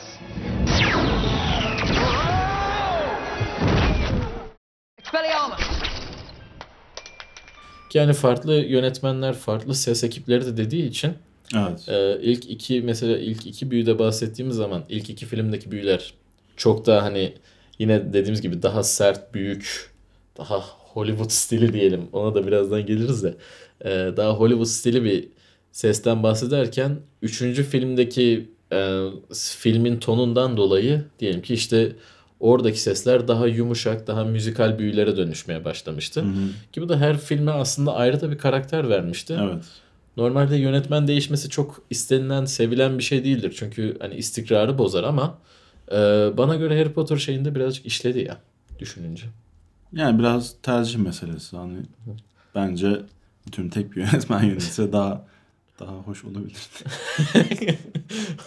Expelliarmus! Yani farklı yönetmenler, farklı ses ekipleri de dediği için evet. Ee, ilk iki mesela ilk iki büyüde bahsettiğimiz zaman ilk iki filmdeki büyüler çok daha hani yine dediğimiz gibi daha sert, büyük, daha Hollywood stili diyelim. Ona da birazdan geliriz de. Ee, daha Hollywood stili bir sesten bahsederken üçüncü filmdeki e, filmin tonundan dolayı diyelim ki işte oradaki sesler daha yumuşak, daha müzikal büyülere dönüşmeye başlamıştı. Ki bu da her filme aslında ayrı da bir karakter vermişti. Evet. Normalde yönetmen değişmesi çok istenilen, sevilen bir şey değildir. Çünkü hani istikrarı bozar ama e, bana göre Harry Potter şeyinde birazcık işledi ya düşününce. Yani biraz tercih meselesi. Hani bence bütün tek bir yönetmen yönetse daha daha hoş olabilir.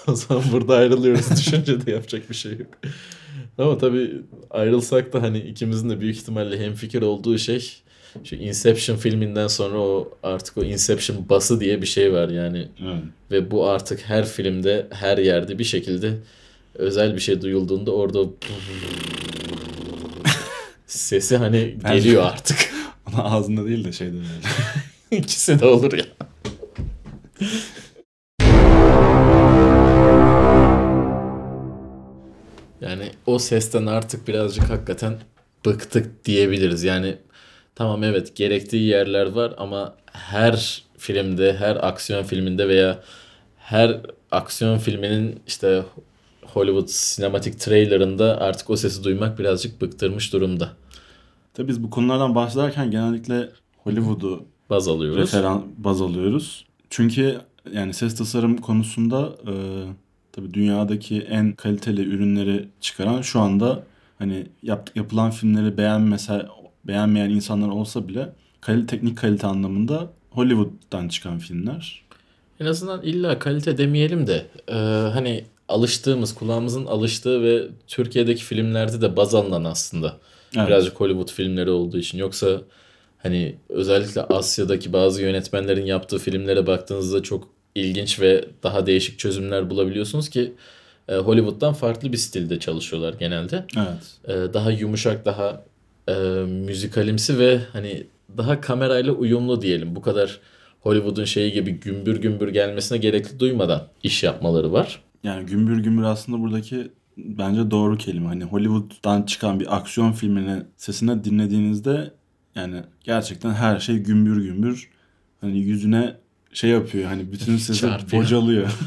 o zaman burada ayrılıyoruz. Düşünce de yapacak bir şey yok. Ama tabii ayrılsak da hani ikimizin de büyük ihtimalle hemfikir olduğu şey şu Inception filminden sonra o artık o Inception bası diye bir şey var yani. Evet. Ve bu artık her filmde, her yerde bir şekilde özel bir şey duyulduğunda orada sesi hani geliyor artık. Ama ağzında değil de şeyde böyle. İkisi de olur ya. Yani o sesten artık birazcık hakikaten bıktık diyebiliriz. Yani tamam evet gerektiği yerler var ama her filmde, her aksiyon filminde veya her aksiyon filminin işte Hollywood sinematik trailerında artık o sesi duymak birazcık bıktırmış durumda. Tabii biz bu konulardan bahsederken genellikle Hollywood'u baz alıyoruz. referan baz alıyoruz. Çünkü yani ses tasarım konusunda e, tabii dünyadaki en kaliteli ürünleri çıkaran şu anda hani yap, yapılan filmleri beğenmese beğenmeyen insanlar olsa bile kalite, teknik kalite anlamında Hollywood'dan çıkan filmler. En azından illa kalite demeyelim de e, hani alıştığımız, kulağımızın alıştığı ve Türkiye'deki filmlerde de baz alınan aslında. Evet. Birazcık Hollywood filmleri olduğu için. Yoksa hani özellikle Asya'daki bazı yönetmenlerin yaptığı filmlere baktığınızda çok ilginç ve daha değişik çözümler bulabiliyorsunuz ki e, Hollywood'dan farklı bir stilde çalışıyorlar genelde. Evet. E, daha yumuşak, daha e, müzikalimsi ve hani daha kamerayla uyumlu diyelim. Bu kadar Hollywood'un şeyi gibi gümbür gümbür gelmesine gerekli duymadan iş yapmaları var. Yani gümbür gümbür aslında buradaki bence doğru kelime. Hani Hollywood'dan çıkan bir aksiyon filminin sesini dinlediğinizde yani gerçekten her şey gümbür gümbür. Hani yüzüne şey yapıyor hani bütün sesi bocalıyor.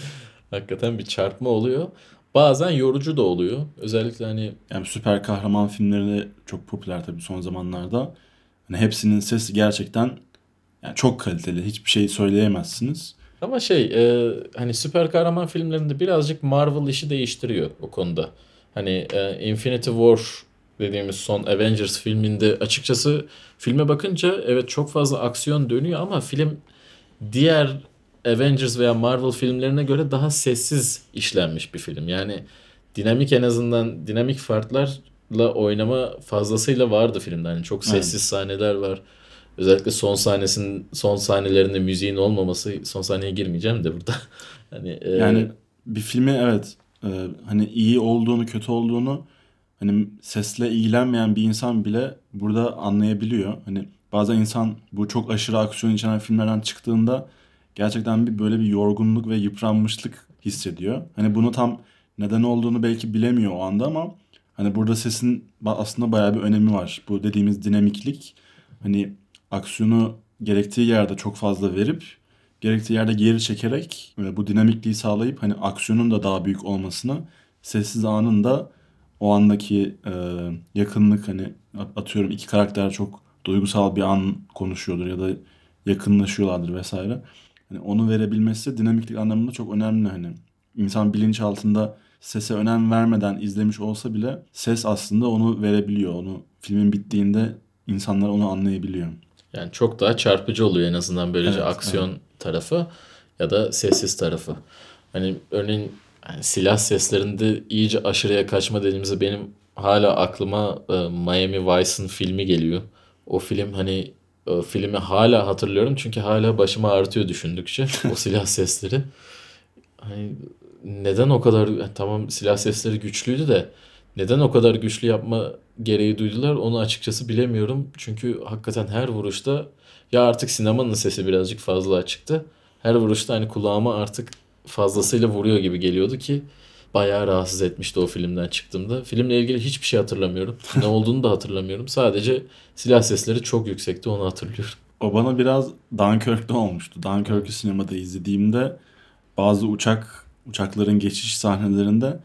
Hakikaten bir çarpma oluyor. Bazen yorucu da oluyor. Özellikle hani Yani süper kahraman filmleri de çok popüler tabii son zamanlarda. Hani hepsinin sesi gerçekten yani çok kaliteli. Hiçbir şey söyleyemezsiniz. Ama şey e, hani süper kahraman filmlerinde birazcık Marvel işi değiştiriyor o konuda. Hani e, Infinity War dediğimiz son Avengers filminde açıkçası filme bakınca evet çok fazla aksiyon dönüyor ama film diğer Avengers veya Marvel filmlerine göre daha sessiz işlenmiş bir film. Yani dinamik en azından dinamik farklarla oynama fazlasıyla vardı filmde. Hani çok sessiz sahneler var. Özellikle son sahnesinin son sahnelerinde müziğin olmaması son sahneye girmeyeceğim de burada. hani e, Yani bir filmi evet e, hani iyi olduğunu kötü olduğunu hani sesle ilgilenmeyen bir insan bile burada anlayabiliyor. Hani bazen insan bu çok aşırı aksiyon içeren filmlerden çıktığında gerçekten bir böyle bir yorgunluk ve yıpranmışlık hissediyor. Hani bunu tam neden olduğunu belki bilemiyor o anda ama hani burada sesin aslında bayağı bir önemi var. Bu dediğimiz dinamiklik hani aksiyonu gerektiği yerde çok fazla verip gerektiği yerde geri çekerek bu dinamikliği sağlayıp hani aksiyonun da daha büyük olmasını sessiz anın da o andaki e, yakınlık hani atıyorum iki karakter çok duygusal bir an konuşuyordur ya da yakınlaşıyorlardır vesaire. Hani onu verebilmesi dinamiklik anlamında çok önemli hani. İnsan bilinç altında sese önem vermeden izlemiş olsa bile ses aslında onu verebiliyor. Onu filmin bittiğinde insanlar onu anlayabiliyor. Yani çok daha çarpıcı oluyor en azından böylece Evet, aksiyon tarafı ya da sessiz tarafı. Hani örneğin yani silah seslerinde iyice aşırıya kaçma dediğimizde benim hala aklıma e, Miami Vice'ın filmi geliyor. O film hani o filmi hala hatırlıyorum çünkü hala başıma ağrıtıyor düşündükçe o silah sesleri. Hani neden o kadar tamam silah sesleri güçlüydü de neden o kadar güçlü yapma gereği duydular onu açıkçası bilemiyorum. Çünkü hakikaten her vuruşta ya artık sinemanın sesi birazcık fazla açıktı. Her vuruşta hani kulağıma artık fazlasıyla vuruyor gibi geliyordu ki bayağı rahatsız etmişti o filmden çıktığımda. Filmle ilgili hiçbir şey hatırlamıyorum. Ne olduğunu da hatırlamıyorum. Sadece silah sesleri çok yüksekti onu hatırlıyorum. O bana biraz Dunkirk'te olmuştu. Dunkirk'ü sinemada izlediğimde bazı uçak uçakların geçiş sahnelerinde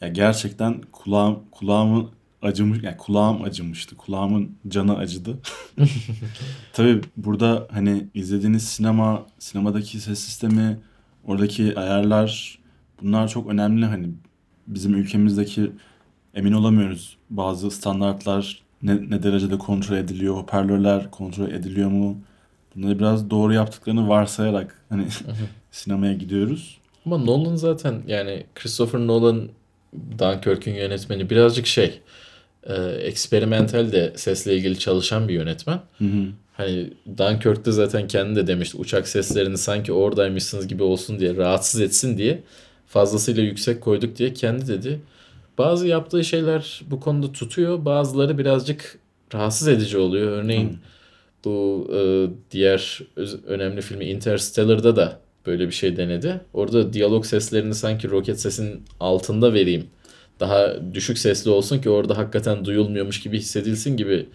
ya gerçekten kulağım kulağımı acımış yani kulağım acımıştı. Kulağımın canı acıdı. Tabii burada hani izlediğiniz sinema, sinemadaki ses sistemi, oradaki ayarlar bunlar çok önemli hani bizim ülkemizdeki emin olamıyoruz bazı standartlar ne, ne derecede kontrol ediliyor, hoparlörler kontrol ediliyor mu? Bunları biraz doğru yaptıklarını varsayarak hani sinemaya gidiyoruz. Ama Nolan zaten yani Christopher Nolan Dunkirk'ün yönetmeni birazcık şey e, eksperimental de sesle ilgili çalışan bir yönetmen. Hı hı. Hani Dunkirk'te zaten kendi de demişti uçak seslerini sanki oradaymışsınız gibi olsun diye rahatsız etsin diye fazlasıyla yüksek koyduk diye kendi dedi. Bazı yaptığı şeyler bu konuda tutuyor bazıları birazcık rahatsız edici oluyor. Örneğin bu e, diğer önemli filmi Interstellar'da da böyle bir şey denedi. Orada diyalog seslerini sanki roket sesinin altında vereyim. Daha düşük sesli olsun ki orada hakikaten duyulmuyormuş gibi hissedilsin gibi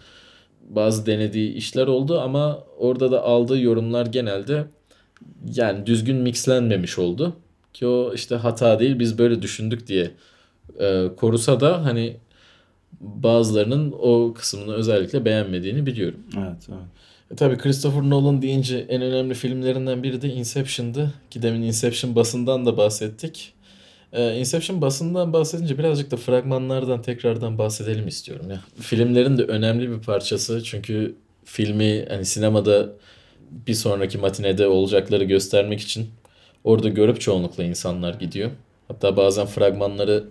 bazı denediği işler oldu ama orada da aldığı yorumlar genelde yani düzgün mixlenmemiş oldu. Ki o işte hata değil biz böyle düşündük diye e, korusa da hani bazılarının o kısmını özellikle beğenmediğini biliyorum. Evet, evet. E tabii Christopher Nolan deyince en önemli filmlerinden biri de Inception'dı. Ki demin Inception basından da bahsettik. Ee, Inception basından bahsedince birazcık da fragmanlardan tekrardan bahsedelim istiyorum ya. Filmlerin de önemli bir parçası çünkü filmi hani sinemada bir sonraki matinede olacakları göstermek için orada görüp çoğunlukla insanlar gidiyor. Hatta bazen fragmanları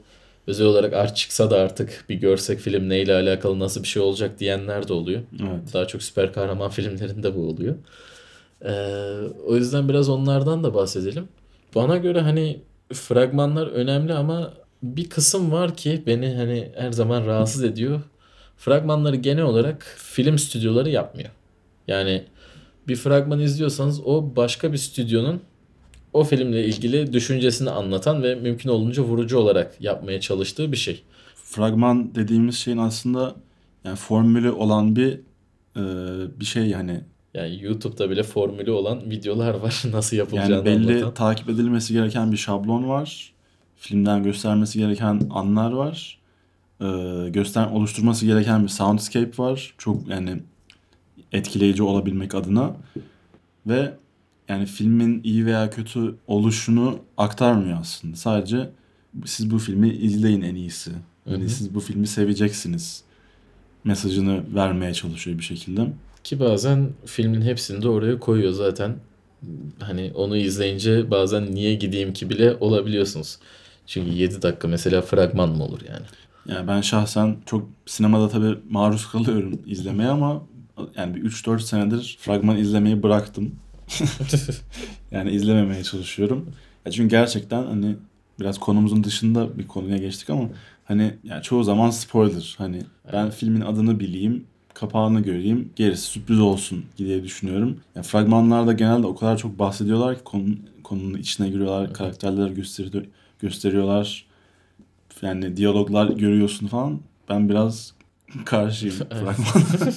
özel olarak art çıksa da artık bir görsek film neyle alakalı nasıl bir şey olacak diyenler de oluyor. Evet. Daha çok süper kahraman filmlerinde bu oluyor. Ee, o yüzden biraz onlardan da bahsedelim. Bana göre hani fragmanlar önemli ama bir kısım var ki beni hani her zaman rahatsız ediyor. Fragmanları genel olarak film stüdyoları yapmıyor. Yani bir fragman izliyorsanız o başka bir stüdyonun o filmle ilgili düşüncesini anlatan ve mümkün olunca vurucu olarak yapmaya çalıştığı bir şey. Fragman dediğimiz şeyin aslında yani formülü olan bir e, bir şey yani. Yani YouTube'da bile formülü olan videolar var nasıl yapılacağını Yani belli anlatan. takip edilmesi gereken bir şablon var. Filmden göstermesi gereken anlar var. E, göster oluşturması gereken bir soundscape var. Çok yani etkileyici olabilmek adına ve yani filmin iyi veya kötü oluşunu aktarmıyor aslında. Sadece siz bu filmi izleyin en iyisi. Yani siz bu filmi seveceksiniz mesajını vermeye çalışıyor bir şekilde. Ki bazen filmin hepsini de oraya koyuyor zaten. Hani onu izleyince bazen niye gideyim ki bile olabiliyorsunuz. Çünkü 7 dakika mesela fragman mı olur yani? Yani ben şahsen çok sinemada tabii maruz kalıyorum izlemeye ama yani bir 3-4 senedir fragman izlemeyi bıraktım. Yani izlememeye çalışıyorum. Ya çünkü gerçekten hani biraz konumuzun dışında bir konuya geçtik ama hani yani çoğu zaman spoiler. Hani ben Evet. filmin adını bileyim, kapağını göreyim, gerisi sürpriz olsun diye düşünüyorum. Yani fragmanlarda genelde o kadar çok bahsediyorlar ki konunun, konunun içine giriyorlar, karakterleri gösteriyor, gösteriyorlar. Yani diyaloglar görüyorsun falan. Ben biraz karşıyım fragman.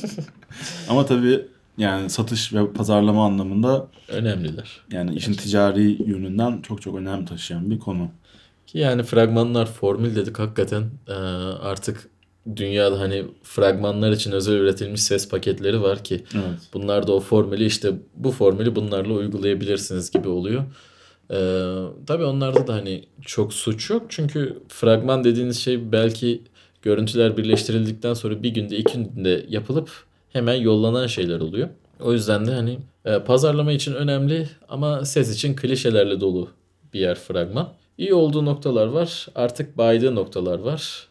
ama tabii yani satış ve pazarlama anlamında Önemliler. yani işin ticari yönünden çok çok önem taşıyan bir konu. Ki yani fragmanlar formül dedik hakikaten eee, artık dünyada hani fragmanlar için özel üretilmiş ses paketleri var ki Evet. bunlar da o formülü işte bu formülü bunlarla uygulayabilirsiniz gibi oluyor. Ee, tabii onlarda da hani çok suç yok. Çünkü fragman dediğiniz şey belki görüntüler birleştirildikten sonra bir günde iki günde yapılıp hemen yollanan şeyler oluyor. O yüzden de hani e, pazarlama için önemli ama ses için klişelerle dolu bir yer fragman. İyi olduğu noktalar var. Artık baydığı noktalar var.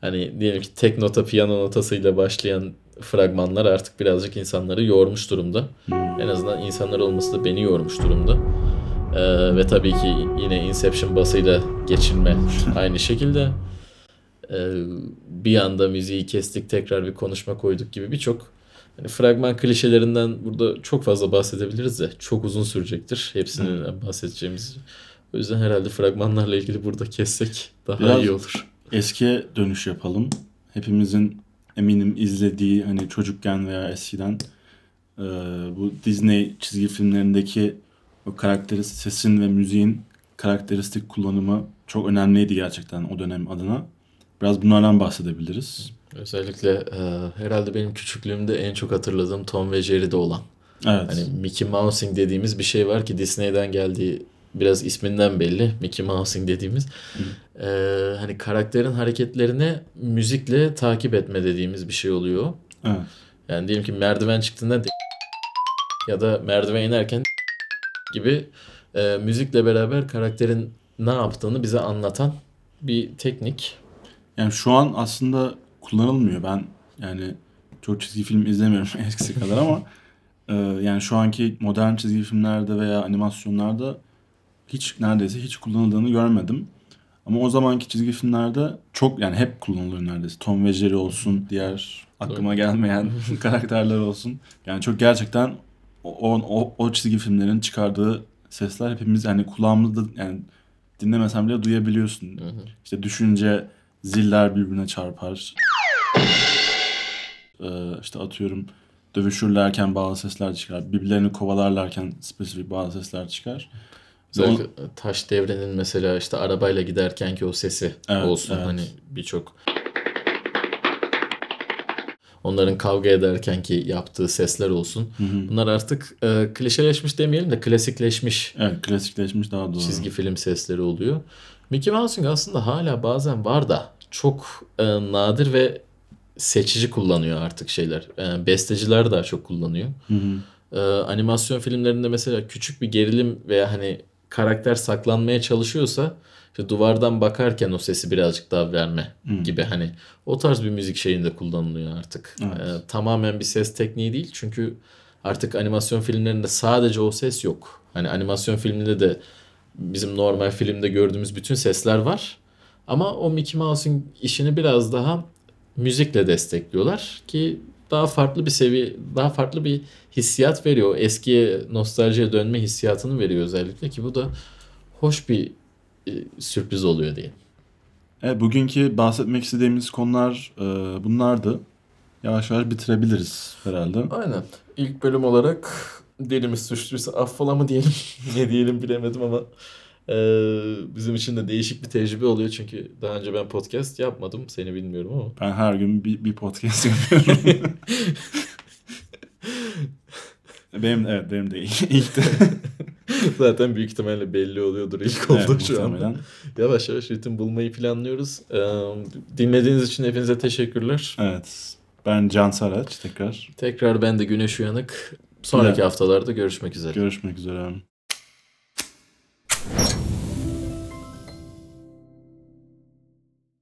Hani diyelim ki tek nota piyano notasıyla başlayan fragmanlar artık birazcık insanları yormuş durumda. En azından insanlar olması da beni yormuş durumda. Ee, ve tabii ki yine Inception basıyla geçilme aynı şekilde. Ee, bir anda müziği kestik tekrar bir konuşma koyduk gibi birçok hani fragman klişelerinden burada çok fazla bahsedebiliriz de çok uzun sürecektir hepsinden bahsedeceğimiz. O yüzden herhalde fragmanlarla ilgili burada kessek daha Biraz- iyi olur. Eskiye dönüş yapalım. Hepimizin eminim izlediği hani çocukken veya eskiden e, bu Disney çizgi filmlerindeki o karakteri sesin ve müziğin karakteristik kullanımı çok önemliydi gerçekten o dönem adına. Biraz bunlardan bahsedebiliriz. Özellikle e, herhalde benim küçüklüğümde en çok hatırladığım Tom ve Jerry'de olan. Evet. Hani Mickey Mousing dediğimiz bir şey var ki Disney'den geldiği biraz isminden belli. Mickey Mousing dediğimiz. E, hani karakterin hareketlerini müzikle takip etme dediğimiz bir şey oluyor. evet. Yani diyelim ki merdiven çıktığında ya da merdiven inerken gibi e, müzikle beraber karakterin ne yaptığını bize anlatan bir teknik. Yani şu an aslında kullanılmıyor. Ben yani çok çizgi film izlemiyorum eskisi kadar ama e, yani şu anki modern çizgi filmlerde veya animasyonlarda hiç neredeyse hiç kullanıldığını görmedim. Ama o zamanki çizgi filmlerde çok yani hep kullanılıyor neredeyse. Tom ve Jerry olsun, diğer aklıma gelmeyen karakterler olsun. Yani çok gerçekten o, o, o çizgi filmlerin çıkardığı sesler hepimiz yani kulağımızda yani dinlemesem bile duyabiliyorsun. İşte düşünce ziller birbirine çarpar. Ee, işte atıyorum dövüşürlerken bazı sesler çıkar. Birbirlerini kovalarlarken spesifik bazı sesler çıkar. Özellikle taş devrenin mesela işte arabayla giderken ki o sesi Evet, olsun evet. hani birçok onların kavga ederkenki yaptığı sesler olsun. Bunlar artık e, klişeleşmiş demeyelim de klasikleşmiş Evet klasikleşmiş daha doğru. çizgi film sesleri oluyor. Mickey Mouse'un aslında hala bazen var da çok e, nadir ve seçici kullanıyor artık şeyler. E, besteciler daha çok kullanıyor. Hı hı. E, animasyon filmlerinde mesela küçük bir gerilim veya hani karakter saklanmaya çalışıyorsa işte duvardan bakarken o sesi birazcık daha verme gibi hani o tarz bir müzik şeyinde kullanılıyor artık. Evet. E, tamamen bir ses tekniği değil çünkü artık animasyon filmlerinde sadece o ses yok. Hani animasyon filminde de bizim normal filmde gördüğümüz bütün sesler var. Ama o Mickey Mouse'un işini biraz daha müzikle destekliyorlar ki daha farklı bir seviye, daha farklı bir hissiyat veriyor. Eskiye nostaljiye dönme hissiyatını veriyor özellikle ki bu da hoş bir e, sürpriz oluyor diye. Evet, bugünkü bahsetmek istediğimiz konular e, bunlardı. Yavaş yavaş bitirebiliriz herhalde. Aynen. İlk bölüm olarak dilimiz suçluysa affola mı diyelim ne diyelim bilemedim ama e, bizim için de değişik bir tecrübe oluyor çünkü daha önce ben podcast yapmadım seni bilmiyorum ama. Ben her gün bir, bir podcast yapıyorum. benim evet benim de ilk, de. Zaten büyük ihtimalle belli oluyordur ilk oldu Evet, şu muhtemelen. Yavaş yavaş ritim bulmayı planlıyoruz. Ee, dinlediğiniz için hepinize teşekkürler. Evet. Ben Can Saraç tekrar. Tekrar ben de Güneş Uyanık. Sonraki Ya. haftalarda görüşmek üzere. Görüşmek üzere. Thank you.